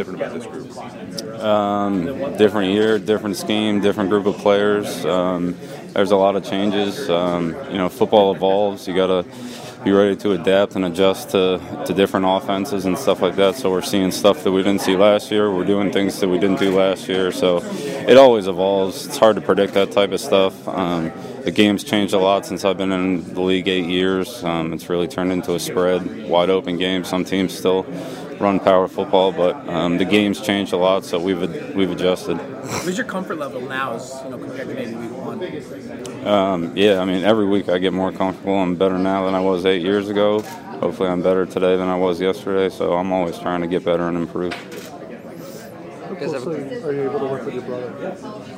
different about this group? Um, different year, different scheme, different group of players. Um, there's a lot of changes. Um, you know, football evolves. You got to be ready to adapt and adjust to, to different offenses and stuff like that. So we're seeing stuff that we didn't see last year. We're doing things that we didn't do last year. So it always evolves. It's hard to predict that type of stuff. Um, the game's changed a lot since I've been in the league eight years. Um, it's really turned into a spread, wide open game. Some teams still run power football, but um, the game's changed a lot, so we've we've adjusted. What's your comfort level now, as, you know, compared to maybe week one? Um, yeah, I mean, every week I get more comfortable. I'm better now than I was eight years ago. Hopefully, I'm better today than I was yesterday. So I'm always trying to get better and improve. How closely are you able to work with your brother?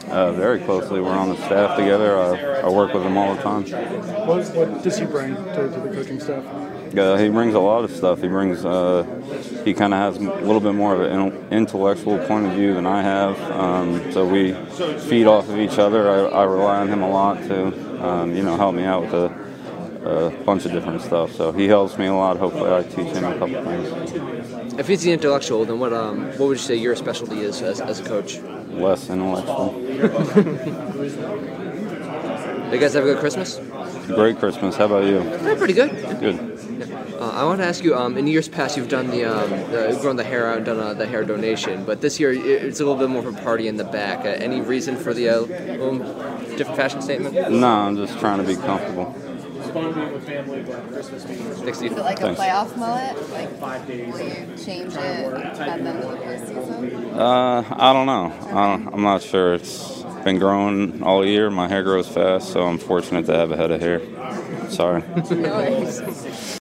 Uh, very closely. We're on the staff together. I, I work with him all the time. What, what does he bring to, to the coaching staff? Uh, he brings a lot of stuff. He brings, uh, he kind of has a little bit more of an intellectual point of view than I have. Um, so we feed off of each other. I, I rely on him a lot to, um, you know, help me out with a, a, bunch of different stuff. So he helps me a lot. Hopefully, I teach him a couple things. If he's the intellectual, then what um, what would you say your specialty is as, as a coach? Less intellectual. you guys have a good Christmas? Great Christmas. How about you? Yeah, pretty good. Good. Uh, I want to ask you. Um, in years past, you've done the, um, the grown the hair out and done uh, the hair donation, but this year it's a little bit more of a party in the back. Uh, any reason for the uh, um, different fashion statement? No, I'm just trying to be comfortable. Next to you. Is it like Thanks. a playoff mullet? Like, will you change it at the end of the postseason? Uh, I don't know. I don't, I'm not sure. It's been growing all year. My hair grows fast, so I'm fortunate to have a head of hair. Sorry. No worries.